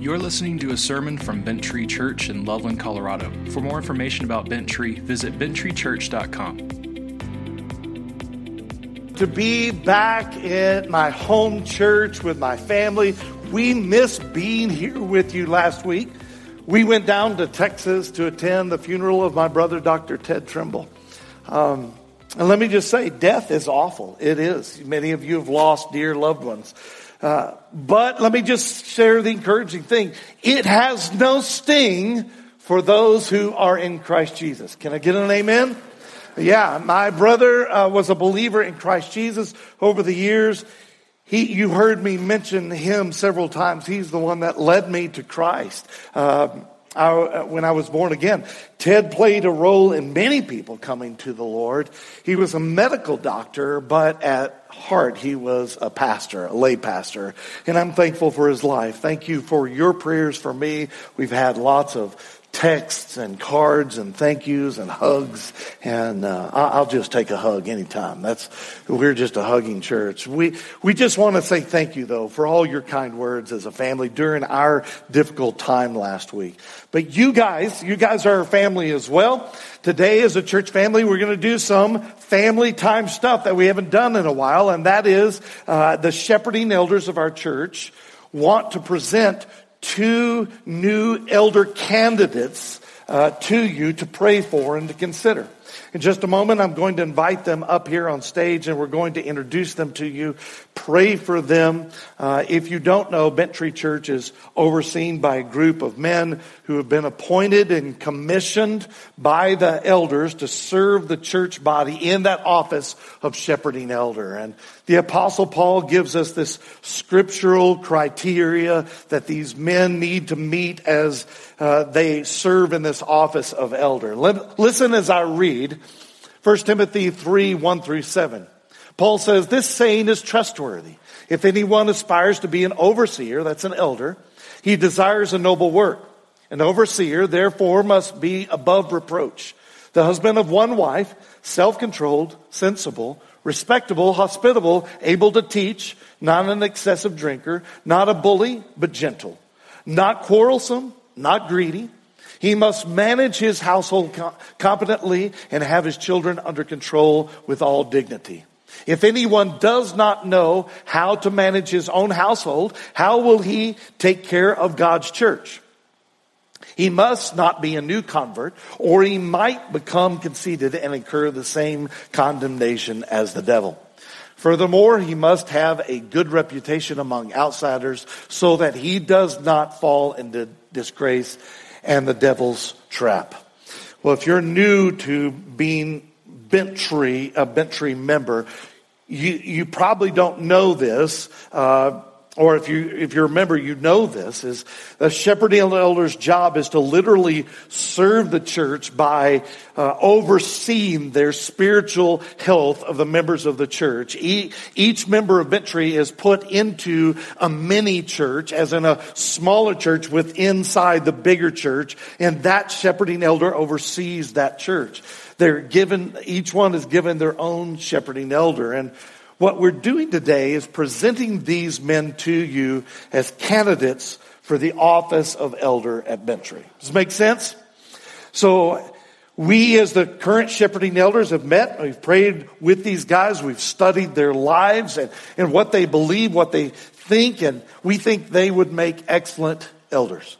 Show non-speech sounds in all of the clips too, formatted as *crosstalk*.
You're listening to a sermon from Bent Tree Church in Loveland, Colorado. For more information about Bent Tree, visit benttreechurch.com. To be back at my home church with my family, we missed being here with you last week. We went down to Texas to attend the funeral of my brother, Dr. Ted Trimble. Um, and let me just say, death is awful. It is. Many of you have lost dear loved ones. Uh, but let me just share the encouraging thing. It has no sting for those who are in Christ Jesus. Can I get an amen? Yeah, my brother uh, was a believer in Christ Jesus over the years. He, you heard me mention him several times. He's the one that led me to Christ. Uh, I, uh, when I was born again, Ted played a role in many people coming to the Lord. He was a medical doctor, but at heart, he was a pastor, a lay pastor. And I'm thankful for his life. Thank you for your prayers for me. We've had lots of texts and cards and thank yous and hugs. And uh, I'll just take a hug anytime. That's we're just a hugging church. We we just want to say thank you though for all your kind words as a family during our difficult time last week. But you guys, you guys are a family as well. Today, as a church family, we're going to do some family time stuff that we haven't done in a while, and that is uh, the shepherding elders of our church want to present two new elder candidates uh, to you to pray for and to consider. In just a moment, I'm going to invite them up here on stage and we're going to introduce them to you. Pray for them. Uh, if you don't know, Bent Tree Church is overseen by a group of men who have been appointed and commissioned by the elders to serve the church body in that office of shepherding elder. And the apostle Paul gives us this scriptural criteria that these men need to meet as uh, they serve in this office of elder. Listen as I read 1 Timothy 3, 1 through 7. Paul says, this saying is trustworthy. If anyone aspires to be an overseer, that's an elder, he desires a noble work. An overseer, therefore, must be above reproach. The husband of one wife, self-controlled, sensible, respectable, hospitable, able to teach, not an excessive drinker, not a bully, but gentle, not quarrelsome, not greedy. He must manage his household competently and have his children under control with all dignity. If anyone does not know how to manage his own household, how will he take care of God's church? He must not be a new convert, or he might become conceited and incur the same condemnation as the devil. Furthermore, he must have a good reputation among outsiders so that he does not fall into disgrace and the devil's trap. Well, if you're new to being Bent Tree, a Bent Tree member, you, you probably don't know this. Uh, or if you if you remember, you know this is a shepherding elder's job is to literally serve the church by uh, overseeing their spiritual health of the members of the church. E- each member of Bent is put into a mini church, as in a smaller church with inside the bigger church, and that shepherding elder oversees that church. They're given each one is given their own shepherding elder and what we're doing today is presenting these men to you as candidates for the office of elder at Bent Tree. Does it make sense? So we as the current shepherding elders have met, we've prayed with these guys, we've studied their lives and, and what they believe, what they think, and we think they would make excellent elders.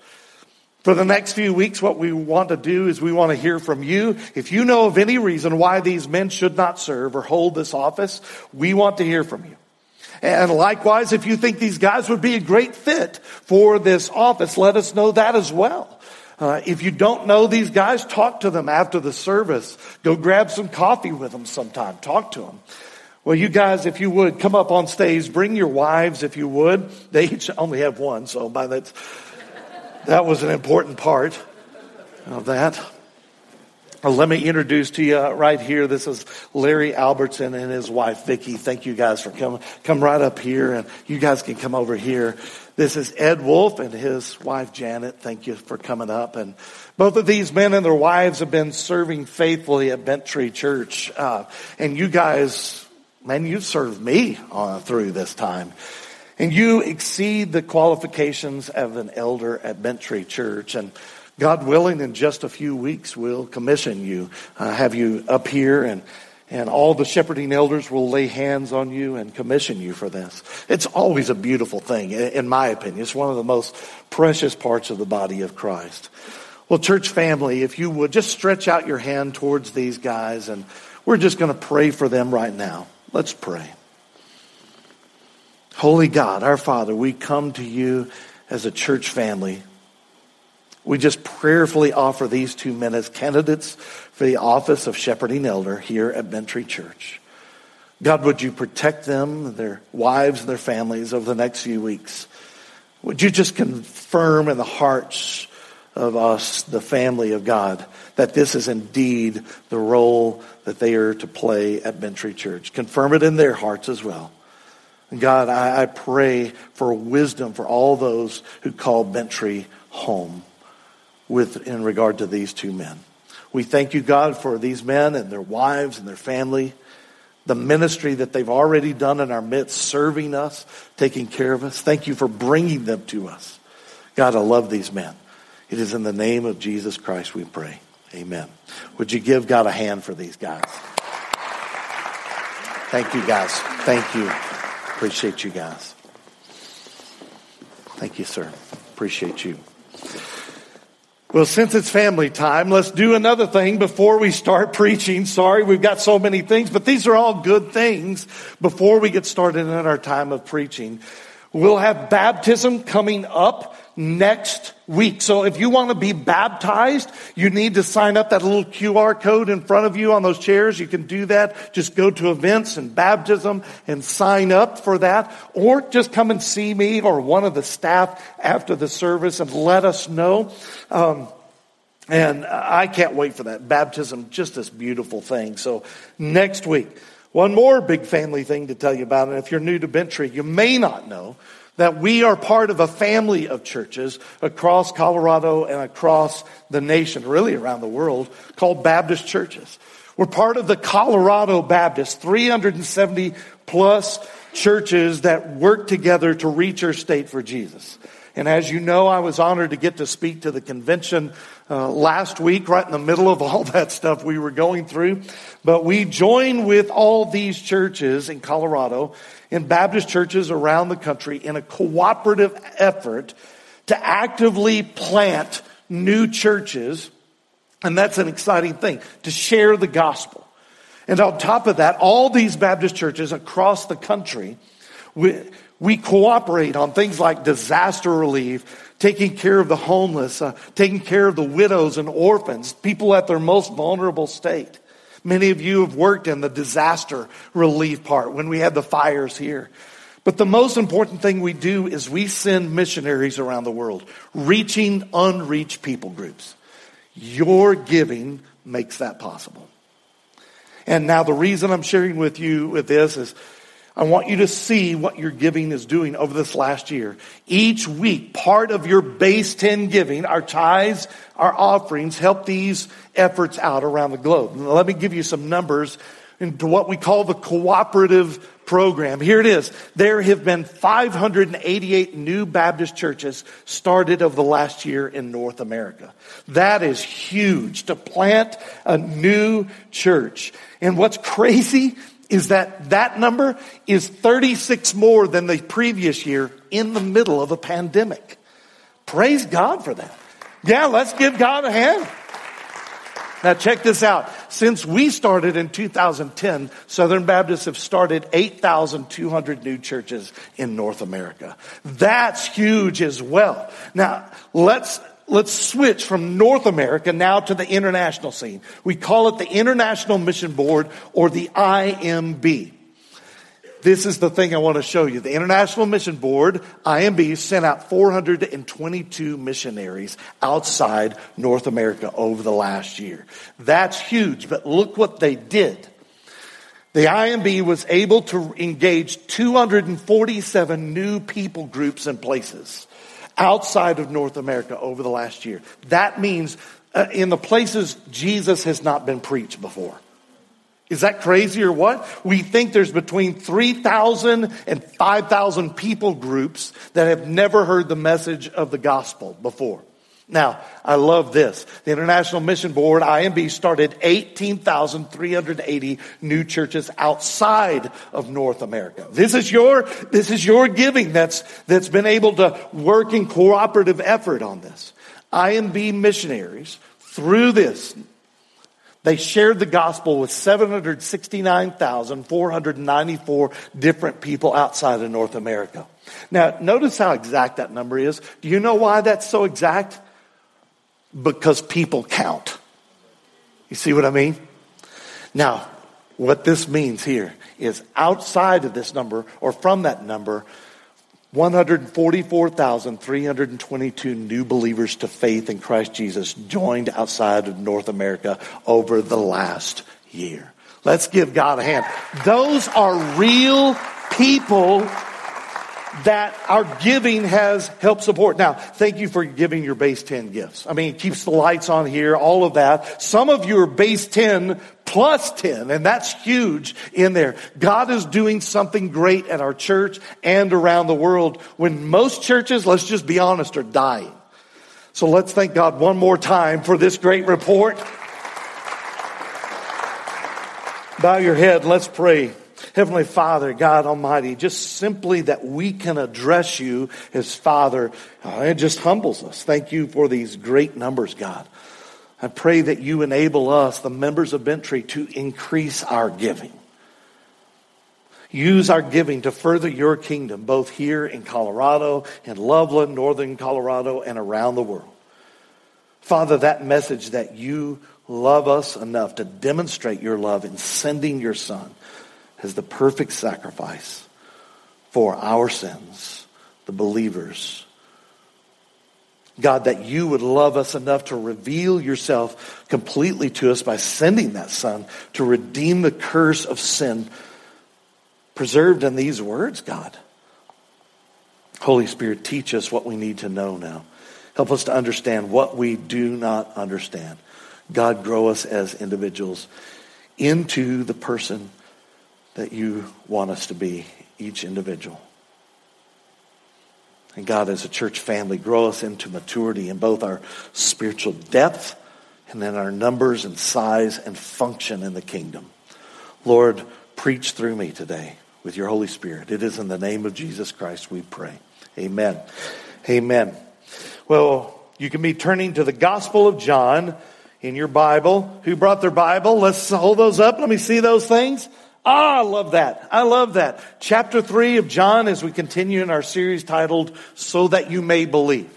For the next few weeks, what we want to do is we want to hear from you. If you know of any reason why these men should not serve or hold this office, we want to hear from you. And likewise, if you think these guys would be a great fit for this office, let us know that as well. Uh, if you don't know these guys, talk to them after the service. Go grab some coffee with them sometime. Talk to them. Well, you guys, if you would, come up on stage. Bring your wives, if you would. They each only have one, so by that that was an important part of that. Well, let me introduce to you right here. This is Larry Albertson and his wife Vicki. Thank you guys for coming. Come right up here, and you guys can come over here. This is Ed Wolf and his wife Janet. Thank you for coming up. And both of these men and their wives have been serving faithfully at Bent Tree Church. Uh, and you guys, man, you've served me uh, through this time. And you exceed the qualifications of an elder at Bent Tree Church. And God willing, in just a few weeks, we'll commission you, uh, have you up here, and, and all the shepherding elders will lay hands on you and commission you for this. It's always a beautiful thing, in my opinion. It's one of the most precious parts of the body of Christ. Well, church family, if you would just stretch out your hand towards these guys, and we're just going to pray for them right now. Let's pray. Holy God, our Father, we come to you as a church family. We just prayerfully offer these two men as candidates for the office of shepherding elder here at Bent Tree Church. God, would you protect them, their wives, and their families over the next few weeks? Would you just confirm in the hearts of us, the family of God, that this is indeed the role that they are to play at Bent Tree Church. Confirm it in their hearts as well. God, I, I pray for wisdom for all those who call Bent Tree home with in regard to these two men. We thank you, God, for these men and their wives and their family, the ministry that they've already done in our midst, serving us, taking care of us. Thank you for bringing them to us. God, I love these men. It is in the name of Jesus Christ we pray. Amen. Would you give God a hand for these guys? Thank you, guys. Thank you. Appreciate you guys. Thank you, sir. Appreciate you. Well, since it's family time, let's do another thing before we start *laughs* preaching. Sorry, we've got so many things, but these are all good things before we get started in our time of preaching. We'll have baptism coming up next week. So if you want to be baptized, you need to sign up that little QR code in front of you on those chairs. You can do that. Just go to events and baptism and sign up for that. Or just come and see me or one of the staff after the service and let us know. Um, and I can't wait for that. Baptism, just this beautiful thing. So next week, one more big family thing to tell you about, and if you're new to Bent Tree, you may not know that we are part of a family of churches across Colorado and across the nation, really around the world, called Baptist churches. We're part of the Colorado Baptist, 370 plus churches that work together to reach our state for Jesus. And as you know, I was honored to get to speak to the convention uh, last week, right in the middle of all *laughs* that stuff we were going through. But we join with all these churches in Colorado, and Baptist churches around the country, in a cooperative effort to actively plant new churches. And that's an exciting thing to share the gospel. And on top of that, all these Baptist churches across the country, we, we cooperate on things like disaster relief, taking care of the homeless, uh, taking care of the widows and orphans, people at their most vulnerable state. Many of you have worked in the disaster relief part when we had the fires here. But the most important thing we do is we send missionaries around the world, reaching unreached people groups. Your giving makes that possible. And now the reason I'm sharing with you with this is I want you to see what your giving is doing over this last year. Each week, part of your base 10 giving, our tithes, our offerings, help these efforts out around the globe. Now, let me give you some numbers into what we call the cooperative program. Here it is. There have been 588 new Baptist churches started over the last year in North America. That is huge to plant a new church. And what's crazy is that that number is 36 more than the previous year in the middle of a pandemic. Praise God for that. Yeah, let's give God a hand. Now check this out. Since we started in 2010, Southern Baptists have started 8,200 new churches in North America. That's huge as well. Now let's let's switch from North America now to the international scene. We call it the International Mission Board or the IMB. This is the thing I want to show you. The International Mission Board, IMB, sent out 422 missionaries outside North America over the last year. That's huge, but look what they did. The IMB was able to engage 247 new people groups and places outside of North America over the last year. That means uh, in the places Jesus has not been preached before. Is that crazy or what? We think there's between 3,000 and 5,000 people groups that have never heard the message of the gospel before. Now, I love this. The International Mission Board, IMB, started 18,380 new churches outside of North America. This is your, this is your giving that's, that's been able to work in cooperative effort on this. IMB missionaries, through this, they shared the gospel with 769,494 different people outside of North America. Now, notice how exact that number is. Do you know why that's so exact? Because people count. You see what I mean? Now, what this means here is outside of this number or from that number, 144,322 new believers to faith in Christ Jesus joined outside of North America over the last year. Let's give God a hand. Those are real people that our giving has helped support. Now, thank you for giving your base 10 gifts. I mean, it keeps the lights on here, all of that. Some of you are base 10 plus 10, and that's huge in there. God is doing something great at our church and around the world when most churches, let's just be honest, are dying. So let's thank God one more time for this great report. Bow your head, let's pray. Heavenly Father, God Almighty, just simply that we can address you as Father, uh, it just humbles us. Thank you for these great numbers, God. I pray that you enable us, the members of Bent Tree, to increase our giving. Use our giving to further your kingdom, both here in Colorado, in Loveland, northern Colorado, and around the world. Father, that message that you love us enough to demonstrate your love in sending your son as the perfect sacrifice for our sins, the believers. God, that you would love us enough to reveal yourself completely to us by sending that Son to redeem the curse of sin preserved in these words, God. Holy Spirit, teach us what we need to know now. Help us to understand what we do not understand. God, grow us as individuals into the person that you want us to be, each individual. And God, as a church family, grow us into maturity in both our spiritual depth and in our numbers and size and function in the kingdom. Lord, preach through me today with your Holy Spirit. It is in the name of Jesus Christ we pray. Amen. Amen. Well, you can be turning to the Gospel of John in your Bible. Who brought their Bible? Let's hold those up. Let me see those things. Ah, I love that. I love that. Chapter 3 of John as we continue in our series titled So That You May Believe.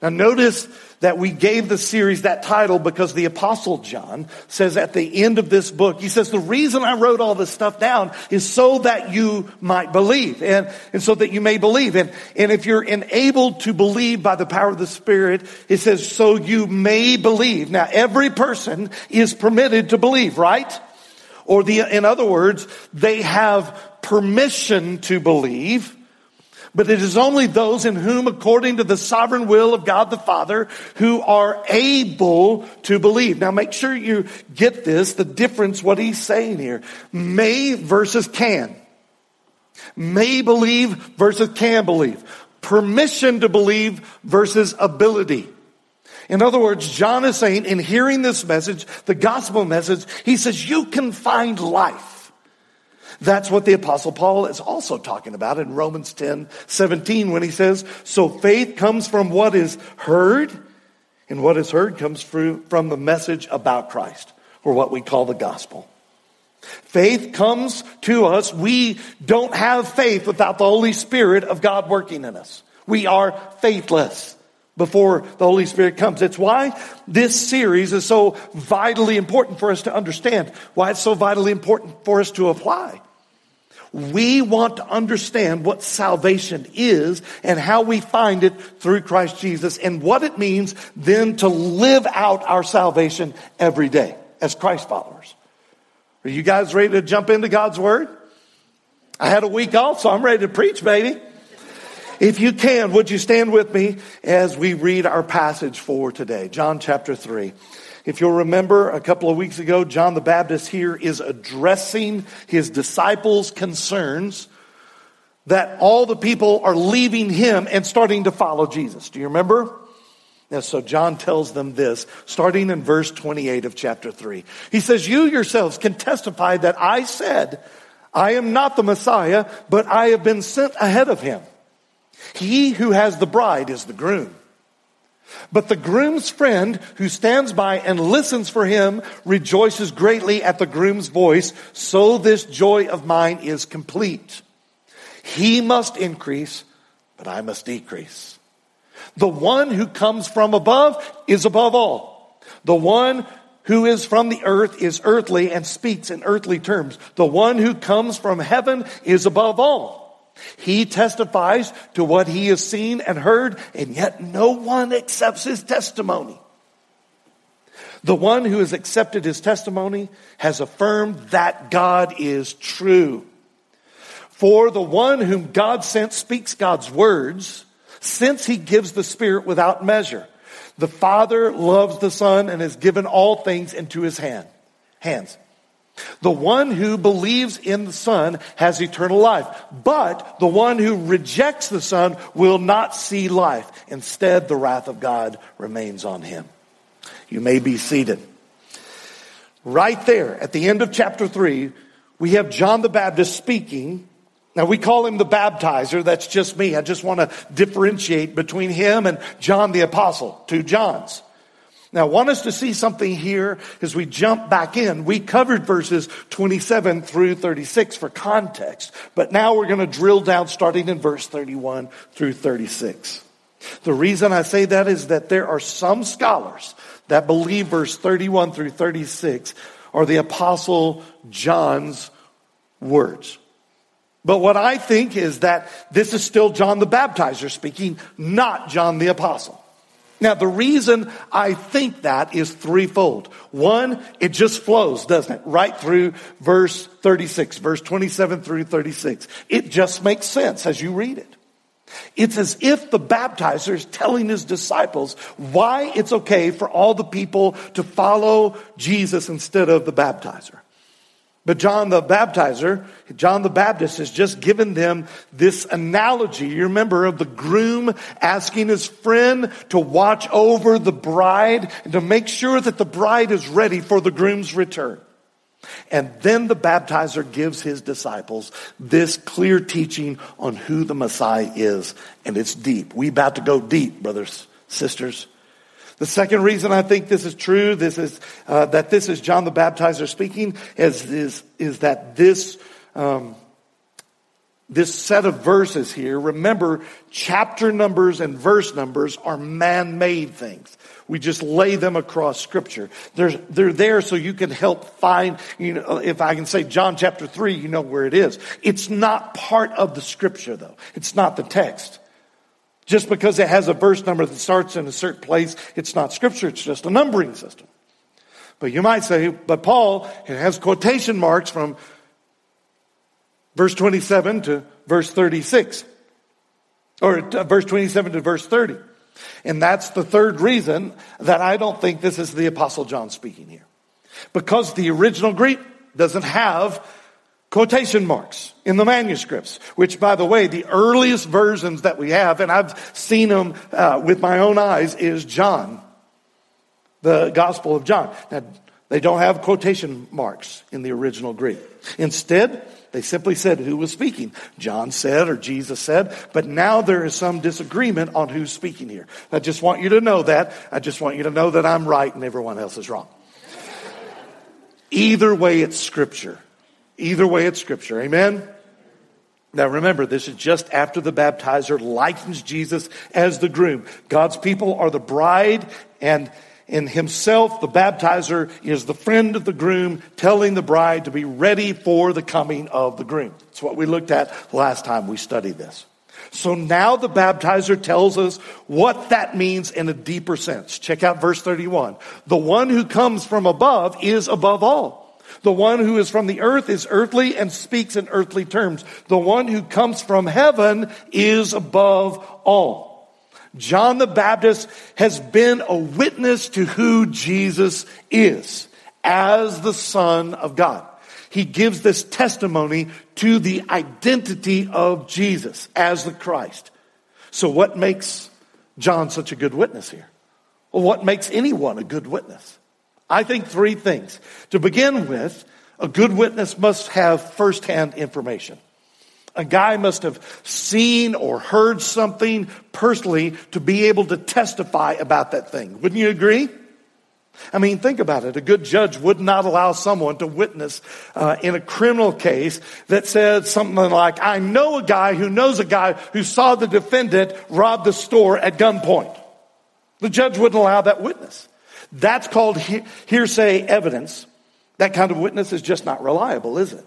Now notice that we gave the series that title because the apostle John says at the end of this book, he says, the reason I wrote all this stuff down is so that you might believe and, and so that you may believe. And, and if you're enabled to believe by the power of the Spirit, it says, so you may believe. Now every person is permitted to believe, right? Or the, in other words, they have permission to believe, but it is only those in whom, according to the sovereign will of God the Father, who are able to believe. Now make sure you get this, the difference, what he's saying here. May versus can. May believe versus can believe. Permission to believe versus ability. In other words, John is saying, in hearing this message, the gospel message, he says, you can find life. That's what the apostle Paul is also talking about in Romans 10, 17 when he says, so faith comes from what is heard, and what is heard comes from the message about Christ, or what we call the gospel. Faith comes to us. We don't have faith without the Holy Spirit of God working in us. We are faithless before the Holy Spirit comes. It's why this series is so vitally important for us to understand, why it's so vitally important for us to apply. We want to understand what salvation is and how we find it through Christ Jesus and what it means then to live out our salvation every day as Christ followers. Are you guys ready to jump into God's Word? I had a week off, so I'm ready to preach, baby. If you can, would you stand with me as we read our passage for today? John chapter 3. If you'll remember a couple of weeks ago, John the Baptist here is addressing his disciples' concerns that all the people are leaving him and starting to follow Jesus. Do you remember? And so John tells them this, starting in verse 28 of chapter 3. He says, You yourselves can testify that I said, I am not the Messiah, but I have been sent ahead of him. He who has the bride is the groom. But the groom's friend who stands by and listens for him rejoices greatly at the groom's voice, so this joy of mine is complete. He must increase, but I must decrease. The one who comes from above is above all. The one who is from the earth is earthly and speaks in earthly terms. The one who comes from heaven is above all. He testifies to what he has seen and heard, and yet no one accepts his testimony. The one who has accepted his testimony has affirmed that God is true. For the one whom God sent speaks God's words, since he gives the Spirit without measure. The Father loves the Son and has given all things into his hand, hands. The one who believes in the Son has eternal life, but the one who rejects the Son will not see life. Instead, the wrath of God remains on him. You may be seated. Right there at the end of chapter 3, we have John the Baptist speaking now we call him the baptizer. That's just me. I just want to differentiate between him and John the apostle, two Johns. Now I want us to see something here as we jump back in. We covered verses 27 through 36 for context, but now we're going to drill down starting in verse 31 through 36. The reason I say that is that there are some scholars that believe verse 31 through 36 are the apostle John's words. But what I think is that this is still John the Baptizer speaking, not John the Apostle. Now, the reason I think that is threefold. One, it just flows, doesn't it? Right through verse 36, verse 27 through 36. It just makes sense as you read it. It's as if the baptizer is telling his disciples why it's okay for all the people to follow Jesus instead of the baptizer. But John the baptizer, John the Baptist has just given them this analogy. You remember of the groom asking his friend to watch over the bride and to make sure that the bride is ready for the groom's return. And then the baptizer gives his disciples this clear teaching on who the Messiah is. And it's deep. We about to go deep, brothers, sisters. The second reason I think this is true, this is uh, that this is John the Baptizer speaking, is is, is that this um, this set of verses here. Remember, chapter numbers and verse numbers are man-made things. We just lay them across scripture. They're, they're there so you can help find, you know, if I can say John chapter 3, you know where it is. It's not part of the scripture though. It's not the text. Just because it has a verse number that starts in a certain place, it's not scripture, it's just a numbering system. But you might say, but Paul, it has quotation marks from verse 27 to verse 36. Or verse 27 to verse 30. And that's the third reason that I don't think this is the apostle John speaking here. Because the original Greek doesn't have quotation marks in the manuscripts, which by the way, the earliest versions that we have, and I've seen them uh, with my own eyes, is John, the Gospel of John. Now, they don't have quotation marks in the original Greek. Instead, they simply said who was speaking. John said or Jesus said, but now there is some disagreement on who's speaking here. I just want you to know that. I just want you to know that I'm right and everyone else is wrong. Either way, it's scripture. Either way, it's scripture. Amen? Now remember, this is just after the baptizer likens Jesus as the groom. God's people are the bride and in himself, the baptizer is the friend of the groom telling the bride to be ready for the coming of the groom. It's what we looked at last time we studied this. So now the baptizer tells us what that means in a deeper sense. Check out verse 31. The one who comes from above is above all. The one who is from the earth is earthly and speaks in earthly terms. The one who comes from heaven is above all. John the Baptist has been a witness to who Jesus is as the Son of God. He gives this testimony to the identity of Jesus as the Christ. So what makes John such a good witness here? Well, what makes anyone a good witness? I think three things. To begin with, a good witness must have firsthand information. A guy must have seen or heard something personally to be able to testify about that thing. Wouldn't you agree? I mean, think about it. A good judge would not allow someone to witness uh, in a criminal case that said something like, I know a guy who knows a guy who saw the defendant rob the store at gunpoint. The judge wouldn't allow that witness. That's called he- hearsay evidence. That kind of witness is just not reliable, is it?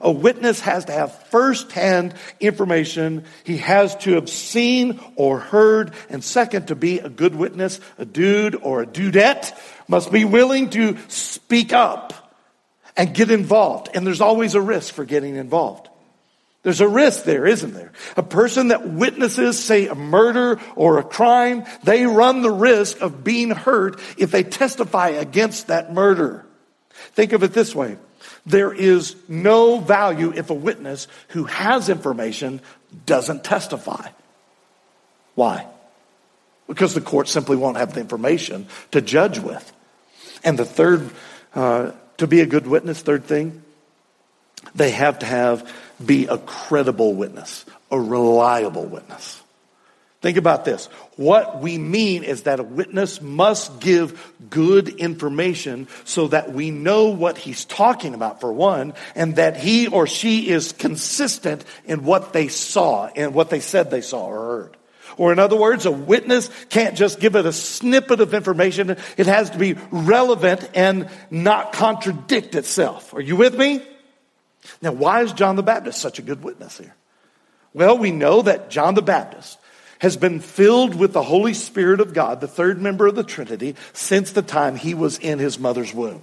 A witness has to have firsthand information. He has to have seen or heard. And second, to be a good witness, a dude or a dudette must be willing to speak up and get involved. And there's always a risk for getting involved. There's a risk there, isn't there? A person that witnesses, say, a murder or a crime, they run the risk of being hurt if they testify against that murder. Think of it this way. There is no value if a witness who has information doesn't testify. Why? Because the court simply won't have the information to judge with. And the third, uh, to be a good witness, third thing, they have to have be a credible witness, a reliable witness. Think about this. What we mean is that a witness must give good information so that we know what he's talking about, for one, and that he or she is consistent in what they saw and what they said they saw or heard. Or in other words, a witness can't just give it a snippet of information. It has to be relevant and not contradict itself. Are you with me? Now, why is John the Baptist such a good witness here? Well, we know that John the Baptist has been filled with the Holy Spirit of God, the third member of the Trinity, since the time he was in his mother's womb.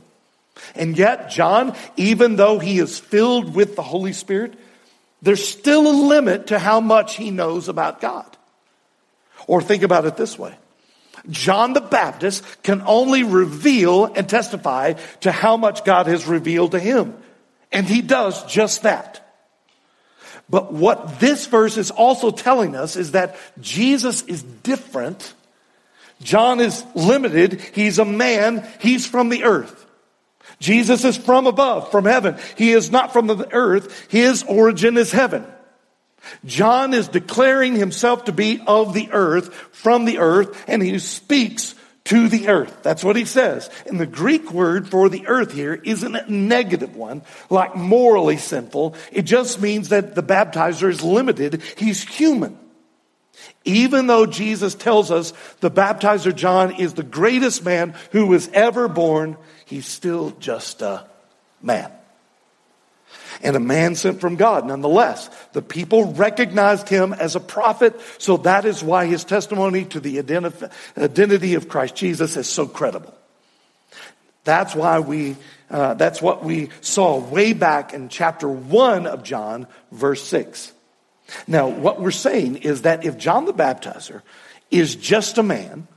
And yet, John, even though he is filled with the Holy Spirit, there's still a limit to how much he knows about God. Or think about it this way. John the Baptist can only reveal and testify to how much God has revealed to him. And he does just that. But what this verse is also telling us is that Jesus is different. John is limited. He's a man. He's from the earth. Jesus is from above, from heaven. He is not from the earth. His origin is heaven. John is declaring himself to be of the earth, from the earth, and he speaks to the earth. That's what he says. And the Greek word for the earth here isn't a negative one, like morally sinful. It just means that the baptizer is limited. He's human. Even though Jesus tells us the baptizer John is the greatest man who was ever born, he's still just a man and a man sent from God nonetheless. The people recognized him as a prophet, so that is why his testimony to the identity of Christ Jesus is so credible. That's why we, uh, that's what we saw way back in chapter 1 of John, verse 6. Now, what we're saying is that if John the Baptizer is just a man,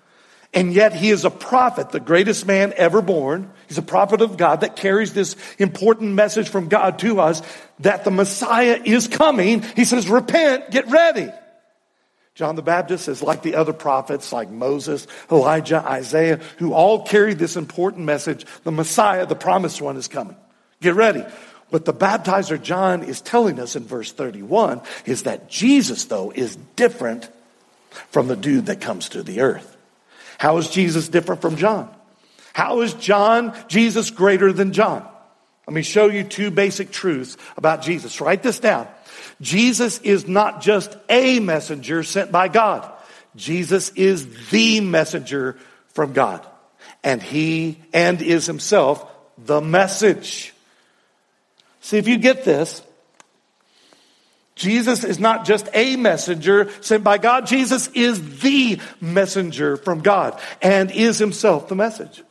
and yet he is a prophet, the greatest man ever born. He's a prophet of God that carries this important message from God to us that the Messiah is coming. He says, repent, get ready. John the Baptist is like the other prophets like Moses, Elijah, Isaiah, who all carried this important message. The Messiah, the promised one is coming. Get ready. What the baptizer John is telling us in verse 31 is that Jesus, though, is different from the dude that comes to the earth. How is Jesus different from John? How is John, Jesus, greater than John? Let me show you two basic truths about Jesus. Write this down. Jesus is not just a messenger sent by God. Jesus is the messenger from God. And he and is himself the message. See, if you get this, Jesus is not just a messenger sent by God. Jesus is the messenger from God and is himself the message.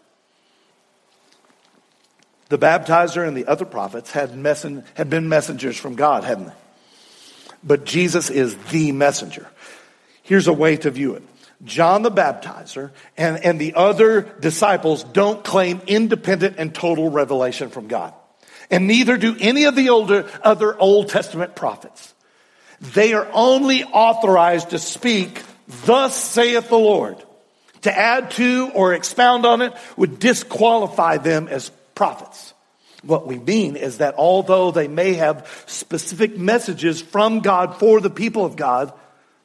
The baptizer and the other prophets had, messen- had been messengers from God, hadn't they? But Jesus is the messenger. Here's a way to view it. John the Baptizer and, and the other disciples don't claim independent and total revelation from God. And neither do any of the older, other Old Testament prophets. They are only authorized to speak, thus saith the Lord. To add to or expound on it would disqualify them as prophets. What we mean is that although they may have specific messages from God for the people of God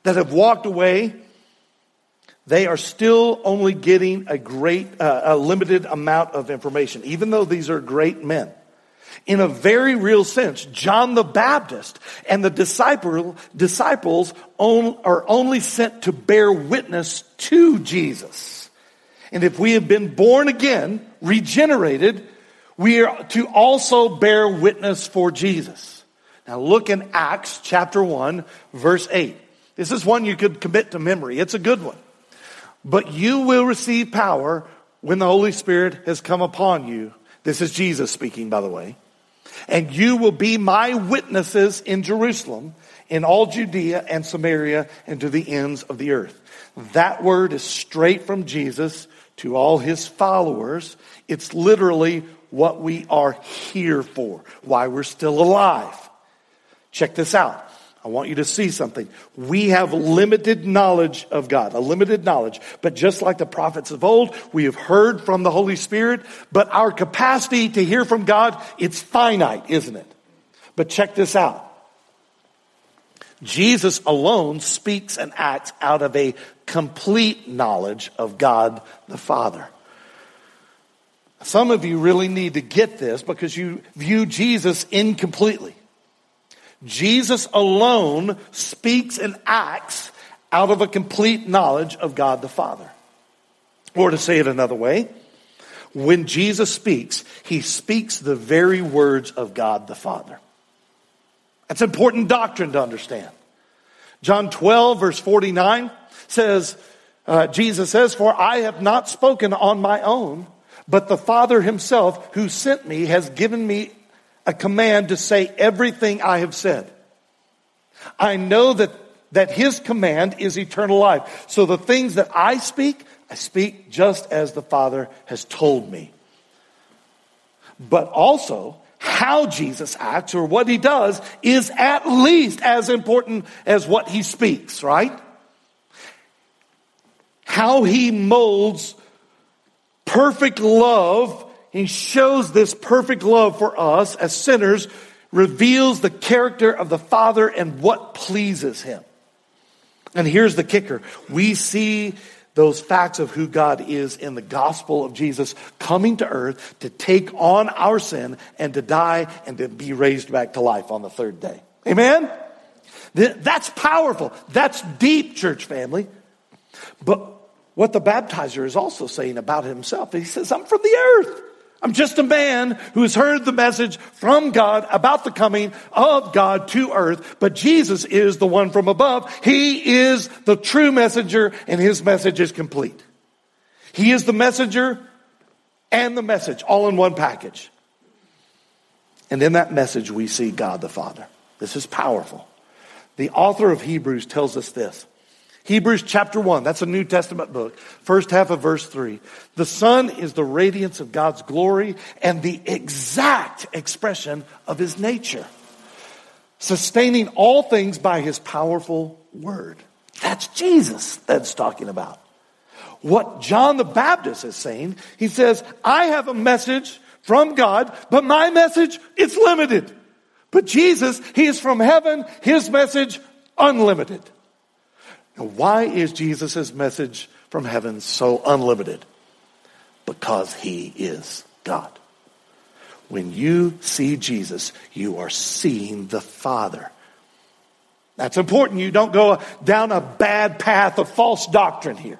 that have walked away, they are still only getting a great, uh, a limited amount of information, even though these are great men. In a very real sense, John the Baptist and the disciple, disciples on, are only sent to bear witness to Jesus. And if we have been born again, regenerated, we are to also bear witness for Jesus. Now look in Acts chapter 1, verse 8. This is one you could commit to memory. It's a good one. But you will receive power when the Holy Spirit has come upon you. This is Jesus speaking, by the way. And you will be my witnesses in Jerusalem, in all Judea and Samaria, and to the ends of the earth. That word is straight from Jesus to all his followers. It's literally what we are here for, why we're still alive. Check this out. I want you to see something. We have limited knowledge of God, a limited knowledge. But just like the prophets of old, we have heard from the Holy Spirit, but our capacity to hear from God, it's finite, isn't it? But check this out. Jesus alone speaks and acts out of a complete knowledge of God the Father. Some of you really need to get this because you view Jesus incompletely. Jesus alone speaks and acts out of a complete knowledge of God the Father. Or to say it another way, when Jesus speaks, he speaks the very words of God the Father. That's important doctrine to understand. John 12, verse 49 says, uh, Jesus says, For I have not spoken on my own, but the Father himself who sent me has given me a command to say everything I have said. I know that, that his command is eternal life. So the things that I speak, I speak just as the Father has told me. But also, how Jesus acts or what he does is at least as important as what he speaks, right? How he molds perfect love he shows this perfect love for us as sinners, reveals the character of the Father and what pleases Him. And here's the kicker. We see those facts of who God is in the gospel of Jesus coming to earth to take on our sin and to die and to be raised back to life on the third day. Amen? That's powerful. That's deep, church family. But what the baptizer is also saying about himself, he says, I'm from the earth. I'm just a man who has heard the message from God about the coming of God to earth, but Jesus is the one from above. He is the true messenger and his message is complete. He is the messenger and the message all in one package. And in that message, we see God the Father. This is powerful. The author of Hebrews tells us this. Hebrews chapter 1, that's a New Testament book, first half of verse 3. The Son is the radiance of God's glory and the exact expression of His nature, sustaining all things by His powerful word. That's Jesus that's talking about. What John the Baptist is saying, he says, I have a message from God, but my message, it's limited. But Jesus, He is from heaven, His message, unlimited. Now, why is Jesus' message from heaven so unlimited? Because he is God. When you see Jesus, you are seeing the Father. That's important. You don't go down a bad path of false doctrine here.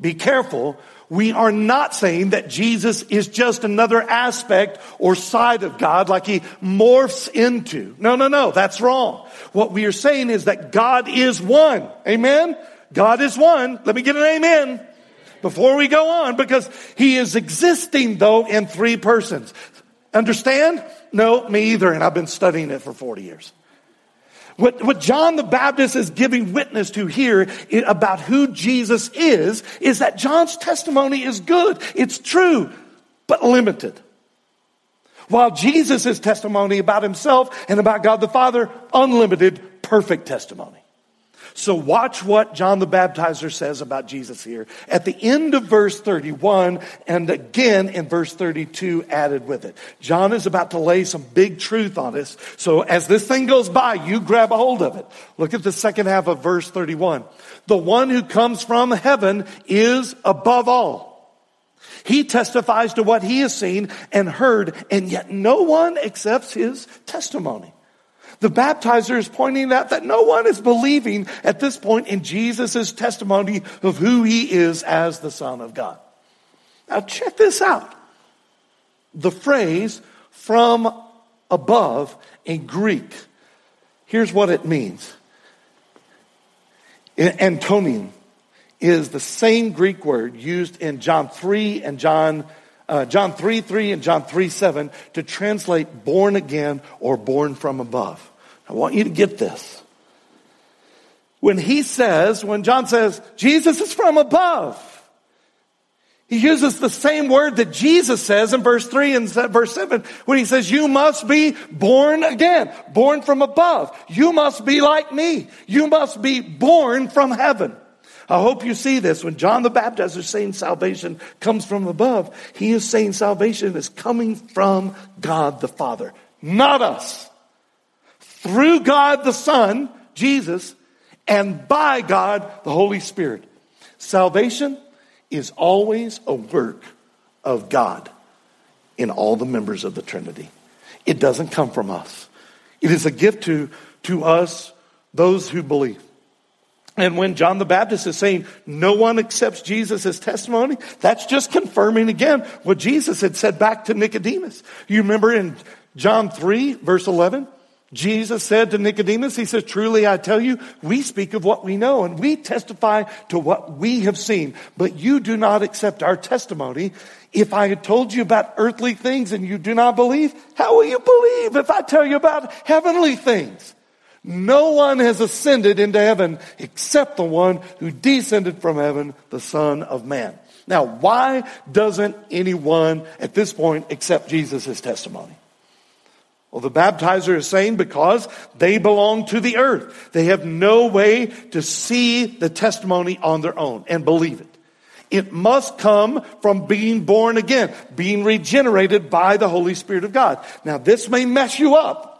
Be careful we are not saying that Jesus is just another aspect or side of God like he morphs into. No, no, no, that's wrong. What we are saying is that God is one. Amen? God is one. Let me get an amen before we go on because he is existing though in three persons. Understand? No, me either. And I've been studying it for 40 years. What, what John the Baptist is giving witness to here about who Jesus is, is that John's testimony is good. It's true, but limited. While Jesus' testimony about himself and about God the Father, unlimited, perfect testimony. So watch what John the Baptizer says about Jesus here. At the end of verse 31 and again in verse 32 added with it. John is about to lay some big truth on us. So as this thing goes by, you grab a hold of it. Look at the second half of verse 31. The one who comes from heaven is above all. He testifies to what he has seen and heard, and yet no one accepts his testimony. The baptizer is pointing out that no one is believing at this point in Jesus' testimony of who he is as the Son of God. Now check this out. The phrase from above in Greek, here's what it means. Anothen is the same Greek word used in John 3 and John uh, John 3 3 and John 3 7 to translate born again or born from above. I want you to get this. When he says, when John says, Jesus is from above, he uses the same word that Jesus says in verse 3 and verse 7 when he says, You must be born again, born from above. You must be like me. You must be born from heaven. I hope you see this. When John the Baptist is saying salvation comes from above, he is saying salvation is coming from God the Father, not us. Through God the Son, Jesus, and by God the Holy Spirit. Salvation is always a work of God in all the members of the Trinity. It doesn't come from us. It is a gift to, to us, those who believe. And when John the Baptist is saying no one accepts Jesus' as testimony, that's just confirming again what Jesus had said back to Nicodemus. You remember in John 3, verse 11? Jesus said to Nicodemus, He says, Truly I tell you, we speak of what we know and we testify to what we have seen, but you do not accept our testimony. If I had told you about earthly things and you do not believe, how will you believe if I tell you about heavenly things? No one has ascended into heaven except the one who descended from heaven, the Son of Man. Now, why doesn't anyone at this point accept Jesus' testimony? Well, the baptizer is saying because they belong to the earth. They have no way to see the testimony on their own and believe it. It must come from being born again, being regenerated by the Holy Spirit of God. Now, this may mess you up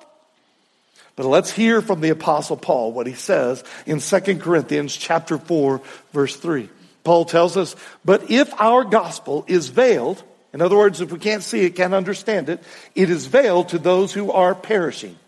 but let's hear from the apostle Paul what he says in 2 Corinthians chapter 4 verse 3. Paul tells us, "But if our gospel is veiled, in other words, if we can't see it, can't understand it, it is veiled to those who are perishing.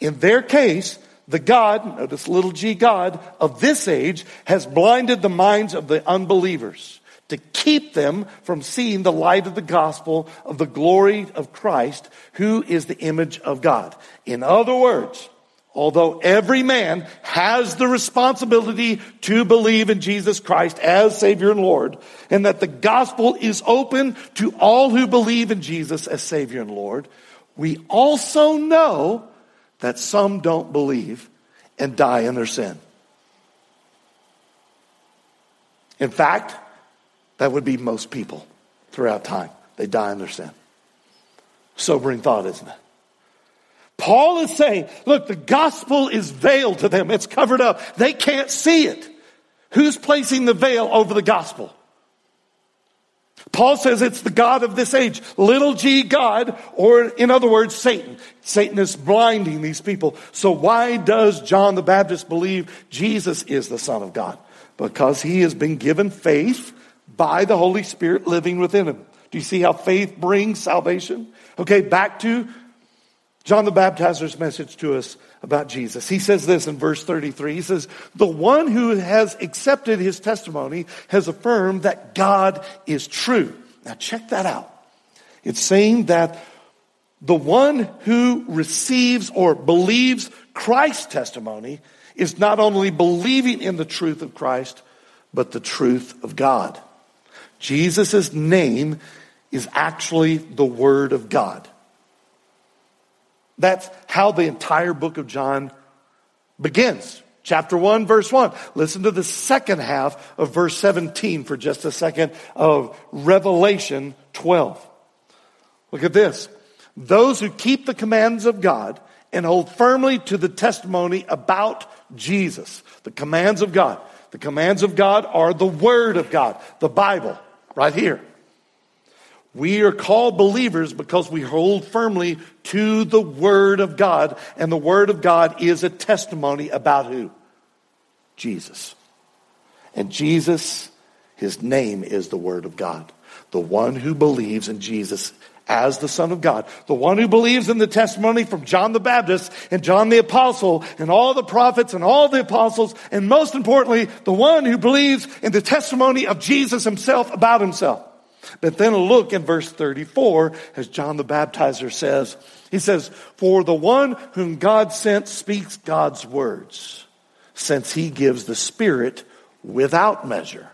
In their case, the God, notice little g God, of this age has blinded the minds of the unbelievers to keep them from seeing the light of the gospel of the glory of Christ, who is the image of God. In other words, although every man has the responsibility to believe in Jesus Christ as Savior and Lord, and that the gospel is open to all who believe in Jesus as Savior and Lord, we also know that some don't believe and die in their sin. In fact, that would be most people throughout time. They die in their sin. Sobering thought, isn't it? Paul is saying, look, the gospel is veiled to them. It's covered up. They can't see it. Who's placing the veil over the gospel? Paul says it's the God of this age, little g God, or in other words, Satan. Satan is blinding these people. So why does John the Baptist believe Jesus is the Son of God? Because he has been given faith by the Holy Spirit living within him. Do you see how faith brings salvation? Okay, back to John the Baptizer's message to us about Jesus. He says this in verse 33. He says, The one who has accepted his testimony has affirmed that God is true. Now check that out. It's saying that the one who receives or believes Christ's testimony is not only believing in the truth of Christ, but the truth of God. Jesus' name is actually the Word of God. That's how the entire book of John begins. Chapter 1, verse 1. Listen to the second half of verse 17 for just a second of Revelation 12. Look at this. Those who keep the commands of God and hold firmly to the testimony about Jesus. The commands of God. The commands of God are the Word of God, the Bible, right here. We are called believers because we hold firmly to the Word of God, and the Word of God is a testimony about who? Jesus. And Jesus, His name is the Word of God. The one who believes in Jesus as the Son of God. The one who believes in the testimony from John the Baptist and John the Apostle and all the prophets and all the apostles, and most importantly, the one who believes in the testimony of Jesus himself about himself. But then look in verse 34 as John the Baptizer says, he says, For the one whom God sent speaks God's words, since he gives the Spirit without measure.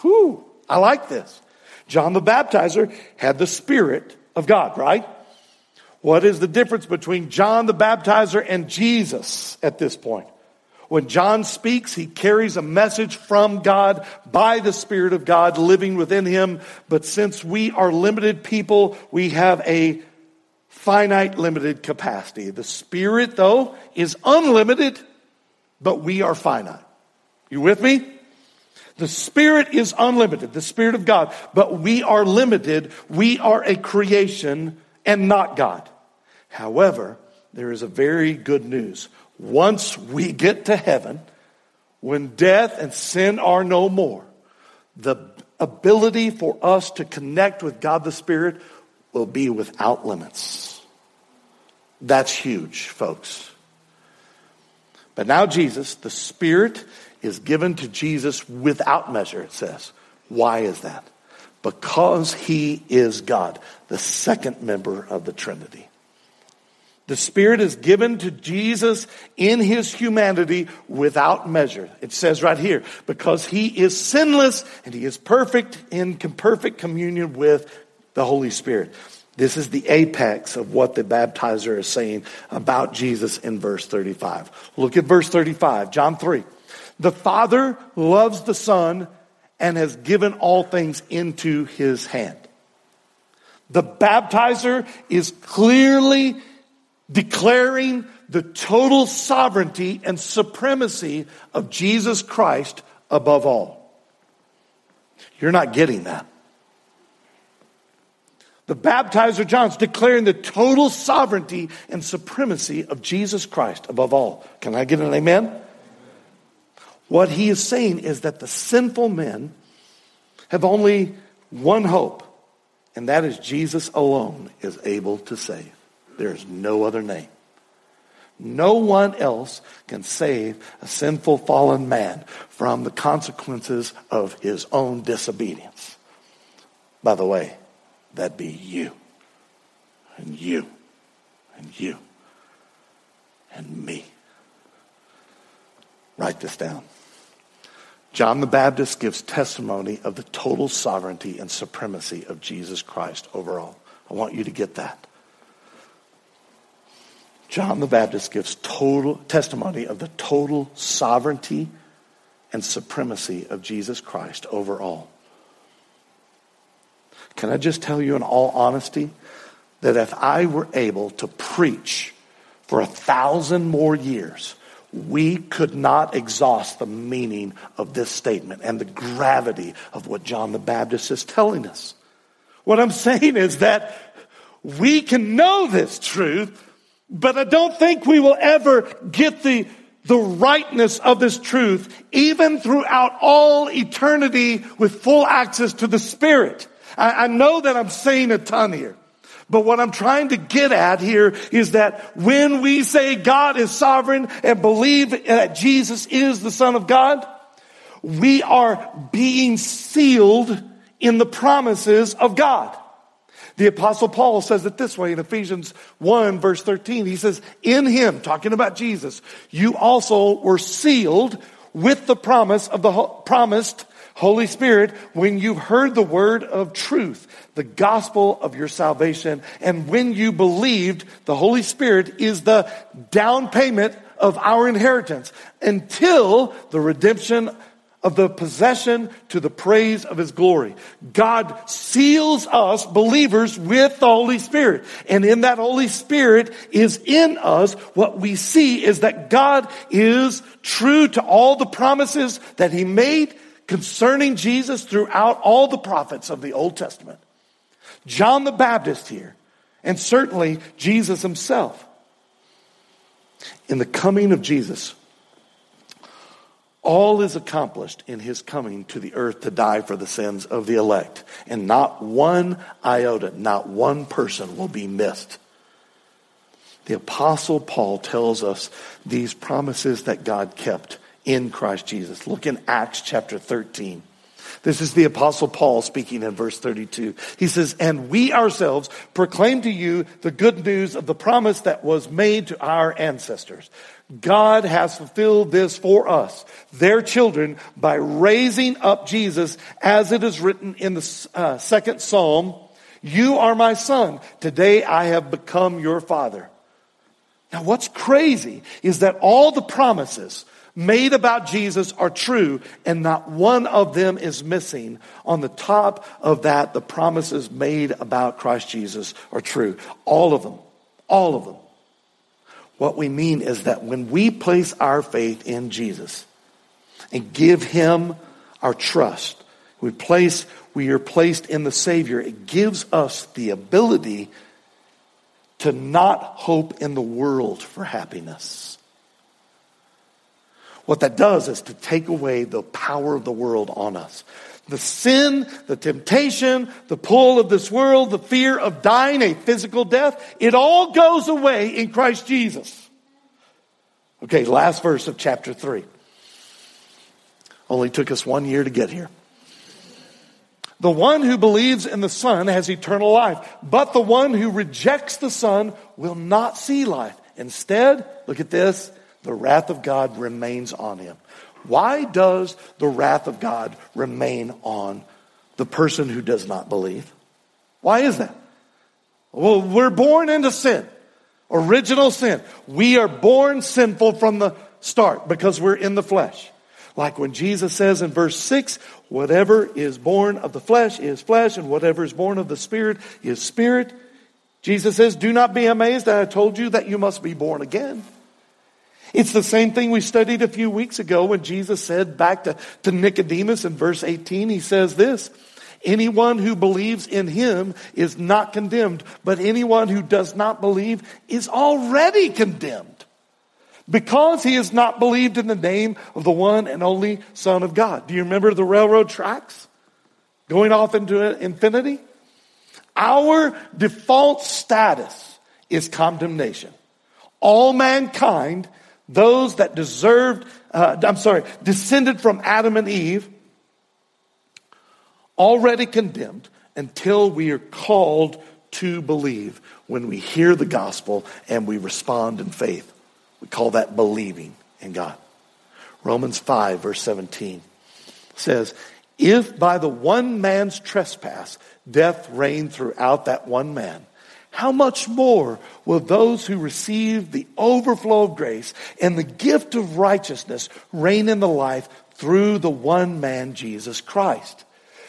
Whew, I like this. John the Baptizer had the Spirit of God, right? What is the difference between John the Baptizer and Jesus at this point? When John speaks, he carries a message from God by the Spirit of God living within him. But since we are limited people, we have a finite, limited capacity. The Spirit, though, is unlimited, but we are finite. You with me? The Spirit is unlimited, the Spirit of God, but we are limited. We are a creation and not God. However, there is a very good news once we get to heaven, when death and sin are no more, the ability for us to connect with God the Spirit will be without limits. That's huge, folks. But now, Jesus, the Spirit is given to Jesus without measure, it says. Why is that? Because he is God, the second member of the Trinity. The Spirit is given to Jesus in his humanity without measure. It says right here, because he is sinless and he is perfect in perfect communion with the Holy Spirit. This is the apex of what the baptizer is saying about Jesus in verse 35. Look at verse 35, John 3. The Father loves the Son and has given all things into his hand. The baptizer is clearly declaring the total sovereignty and supremacy of Jesus Christ above all. You're not getting that. The baptizer John's declaring the total sovereignty and supremacy of Jesus Christ above all. Can I get an amen? What he is saying is that the sinful men have only one hope, and that is Jesus alone is able to save. There is no other name. No one else can save a sinful fallen man from the consequences of his own disobedience. By the way, that'd be you, and you, and you, and me. Write this down. John the Baptist gives testimony of the total sovereignty and supremacy of Jesus Christ overall. I want you to get that. John the Baptist gives total testimony of the total sovereignty and supremacy of Jesus Christ over all. Can I just tell you in all honesty that if I were able to preach for a thousand more years, we could not exhaust the meaning of this statement and the gravity of what John the Baptist is telling us. What I'm saying is that we can know this truth but I don't think we will ever get the, the rightness of this truth, even throughout all eternity with full access to the Spirit. I, I know that I'm saying a ton here. But what I'm trying to get at here is that when we say God is sovereign and believe that Jesus is the Son of God, we are being sealed in the promises of God. The apostle Paul says it this way in Ephesians 1 verse 13. He says, in him, talking about Jesus, you also were sealed with the promise of the promised Holy Spirit when you heard the word of truth, the gospel of your salvation. And when you believed, the Holy Spirit is the down payment of our inheritance until the redemption of the possession to the praise of his glory. God seals us believers with the Holy Spirit. And in that Holy Spirit is in us. What we see is that God is true to all the promises that he made concerning Jesus throughout all the prophets of the Old Testament. John the Baptist here, and certainly Jesus himself. In the coming of Jesus, all is accomplished in his coming to the earth to die for the sins of the elect. And not one iota, not one person will be missed. The apostle Paul tells us these promises that God kept in Christ Jesus. Look in Acts chapter 13. This is the apostle Paul speaking in verse 32. He says, and we ourselves proclaim to you the good news of the promise that was made to our ancestors God has fulfilled this for us, their children, by raising up Jesus, as it is written in the uh, second psalm, You are my son. Today I have become your father. Now what's crazy is that all the promises made about Jesus are true and not one of them is missing. On the top of that, the promises made about Christ Jesus are true. All of them. All of them. What we mean is that when we place our faith in Jesus and give him our trust, we place, we are placed in the Savior, it gives us the ability to not hope in the world for happiness. What that does is to take away the power of the world on us. The sin, the temptation, the pull of this world, the fear of dying a physical death, it all goes away in Christ Jesus. Okay, last verse of chapter 3. Only took us one year to get here. The one who believes in the Son has eternal life, but the one who rejects the Son will not see life. Instead, look at this, the wrath of God remains on him. Why does the wrath of God remain on the person who does not believe? Why is that? Well, we're born into sin. Original sin. We are born sinful from the start because we're in the flesh. Like when Jesus says in verse 6, whatever is born of the flesh is flesh, and whatever is born of the spirit is spirit. Jesus says, do not be amazed that I told you that you must be born again. It's the same thing we studied a few weeks ago when Jesus said back to, to Nicodemus in verse 18, he says this, anyone who believes in him is not condemned, but anyone who does not believe is already condemned because he has not believed in the name of the one and only Son of God. Do you remember the railroad tracks going off into infinity? Our default status is condemnation. All mankind those that deserved, uh, I'm sorry, descended from Adam and Eve, already condemned until we are called to believe when we hear the gospel and we respond in faith. We call that believing in God. Romans 5, verse 17 says, If by the one man's trespass death reigned throughout that one man, how much more will those who receive the overflow of grace and the gift of righteousness reign in the life through the one man, Jesus Christ?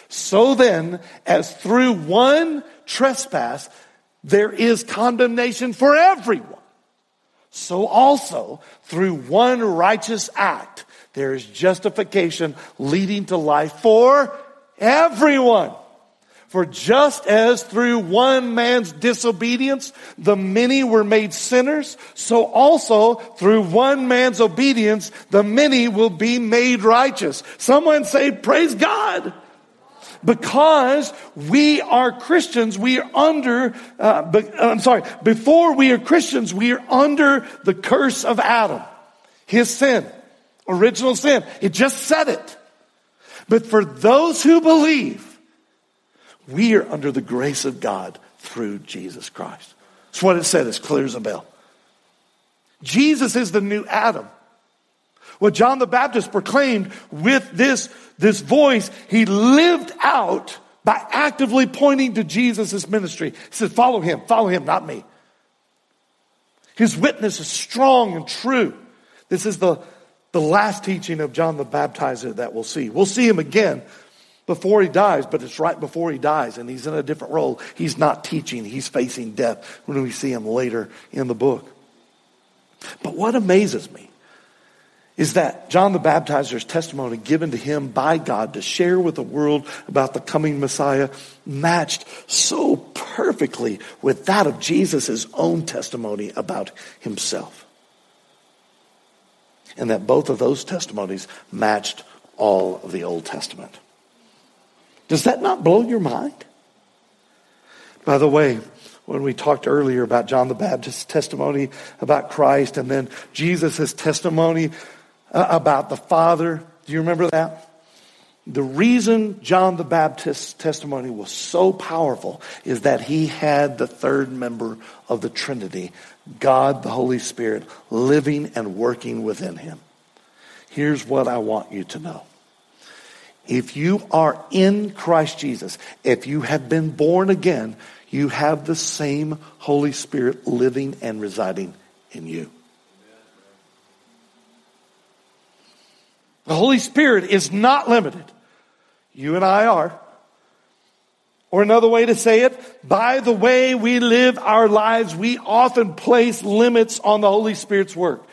So then, as through one trespass, there is condemnation for everyone. So also, through one righteous act, there is justification leading to life for everyone. For just as through one man's disobedience the many were made sinners, so also through one man's obedience the many will be made righteous. Someone say, praise God. Because we are Christians, we are under, uh, I'm sorry, before we are Christians, we are under the curse of Adam. His sin. Original sin. It just said it. But for those who believe, we are under the grace of God through Jesus Christ. That's what it said as clear as a bell. Jesus is the new Adam. What John the Baptist proclaimed with this, this voice, he lived out by actively pointing to Jesus' ministry. He said, follow him, follow him, not me. His witness is strong and true. This is the, the last teaching of John the Baptizer that we'll see. We'll see him again before he dies, but it's right before he dies, and he's in a different role. He's not teaching, he's facing death when we see him later in the book. But what amazes me is that John the Baptizer's testimony given to him by God to share with the world about the coming Messiah matched so perfectly with that of Jesus' own testimony about himself. And that both of those testimonies matched all of the Old Testament. Does that not blow your mind? By the way, when we talked earlier about John the Baptist's testimony about Christ and then Jesus' testimony uh, about the Father. Do you remember that? The reason John the Baptist's testimony was so powerful is that he had the third member of the Trinity, God the Holy Spirit, living and working within him. Here's what I want you to know. If you are in Christ Jesus, if you have been born again, you have the same Holy Spirit living and residing in you. The Holy Spirit is not limited. You and I are. Or another way to say it, by the way we live our lives, we often place limits on the Holy Spirit's work.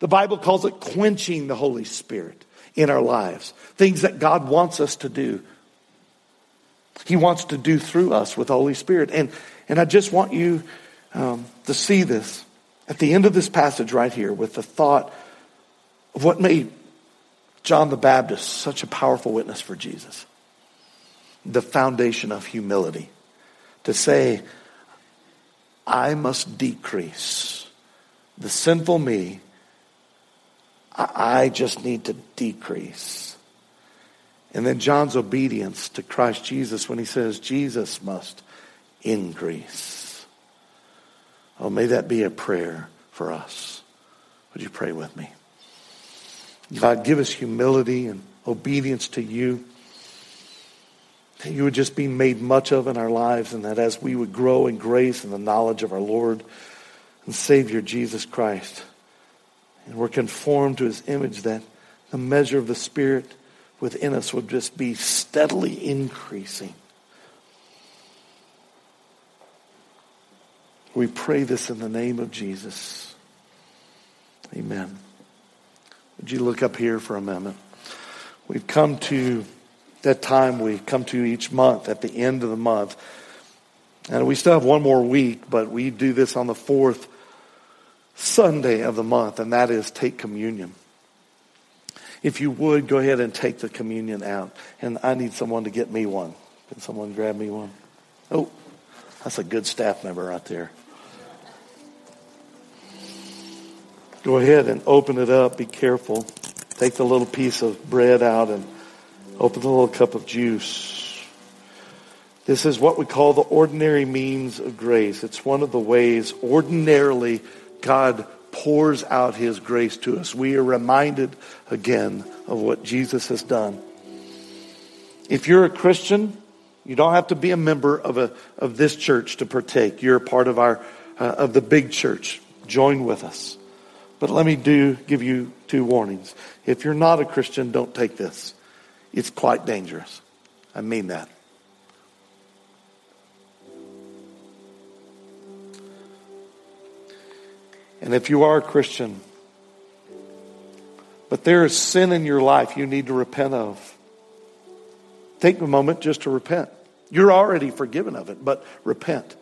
The Bible calls it quenching the Holy Spirit in our lives. Things that God wants us to do. He wants to do through us with the Holy Spirit. And, and I just want you um, to see this at the end of this passage right here with the thought of what made John the Baptist, such a powerful witness for Jesus. The foundation of humility. To say, I must decrease. The sinful me, I just need to decrease. And then John's obedience to Christ Jesus when he says, Jesus must increase. Oh, may that be a prayer for us. Would you pray with me? God, give us humility and obedience to you. That you would just be made much of in our lives, and that as we would grow in grace and the knowledge of our Lord and Savior Jesus Christ, and we're conformed to his image, that the measure of the Spirit within us would just be steadily increasing. We pray this in the name of Jesus. Amen. Would you look up here for a moment? We've come to that time we come to each month at the end of the month. And we still have one more week, but we do this on the fourth Sunday of the month, and that is take communion. If you would, go ahead and take the communion out. And I need someone to get me one. Can someone grab me one? Oh, that's a good staff member right there. Go ahead and open it up. Be careful. Take the little piece of bread out and open the little cup of juice. This is what we call the ordinary means of grace. It's one of the ways ordinarily God pours out his grace to us. We are reminded again of what Jesus has done. If you're a Christian, you don't have to be a member of a of this church to partake. You're a part of our uh, of the big church. Join with us. But let me do give you two warnings. If you're not a Christian, don't take this. It's quite dangerous. I mean that. And if you are a Christian, but there is sin in your life you need to repent of, take a moment just to repent. You're already forgiven of it, but repent.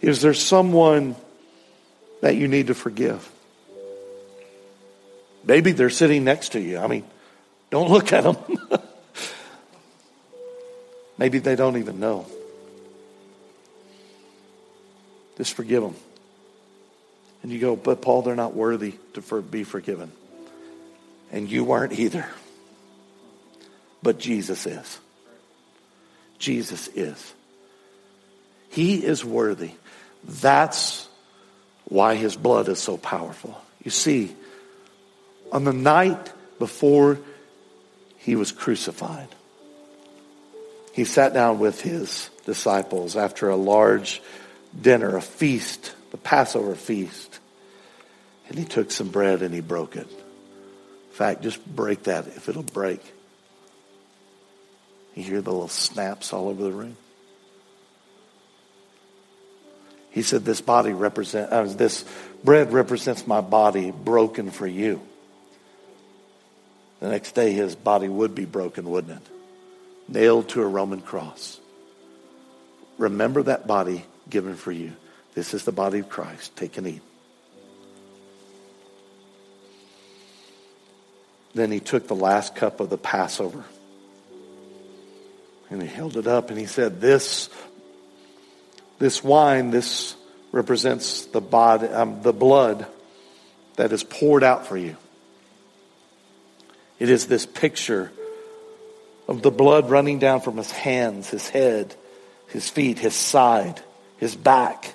Is there someone that you need to forgive? Maybe they're sitting next to you. I mean, don't look at them. *laughs* Maybe they don't even know. Just forgive them. And you go, but Paul, they're not worthy to for, be forgiven. And you weren't either. But Jesus is. Jesus is. He is worthy. That's why his blood is so powerful. You see, on the night before he was crucified. He sat down with his disciples after a large dinner, a feast, the Passover feast. And he took some bread and he broke it. In fact, just break that if it'll break. You hear the little snaps all over the room? He said, This body represent, uh, this bread represents my body broken for you. The next day, his body would be broken, wouldn't it? Nailed to a Roman cross. Remember that body given for you. This is the body of Christ. Take and eat. Then he took the last cup of the Passover and he held it up and he said, This, this wine, this represents the, body, um, the blood that is poured out for you. It is this picture of the blood running down from his hands, his head, his feet, his side, his back.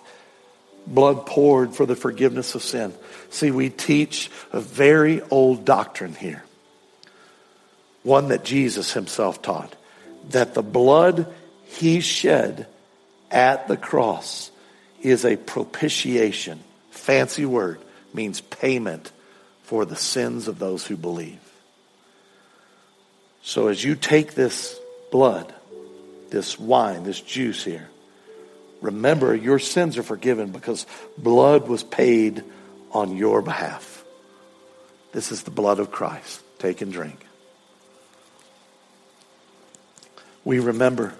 Blood poured for the forgiveness of sin. See, we teach a very old doctrine here. One that Jesus himself taught. That the blood he shed at the cross is a propitiation. Fancy word means payment for the sins of those who believe. So as you take this blood, this wine, this juice here, remember your sins are forgiven because blood was paid on your behalf. This is the blood of Christ. Take and drink. We remember,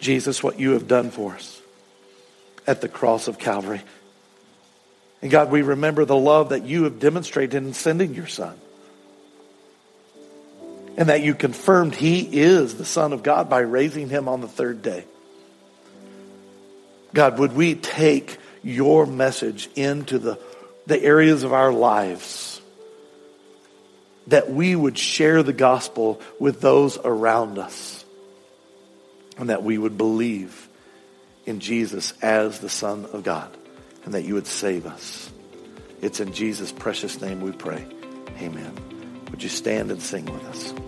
Jesus, what you have done for us at the cross of Calvary. And God, we remember the love that you have demonstrated in sending your Son and that you confirmed he is the Son of God by raising him on the third day. God, would we take your message into the, the areas of our lives that we would share the gospel with those around us and that we would believe in Jesus as the Son of God and that you would save us. It's in Jesus' precious name we pray. Amen. Would you stand and sing with us?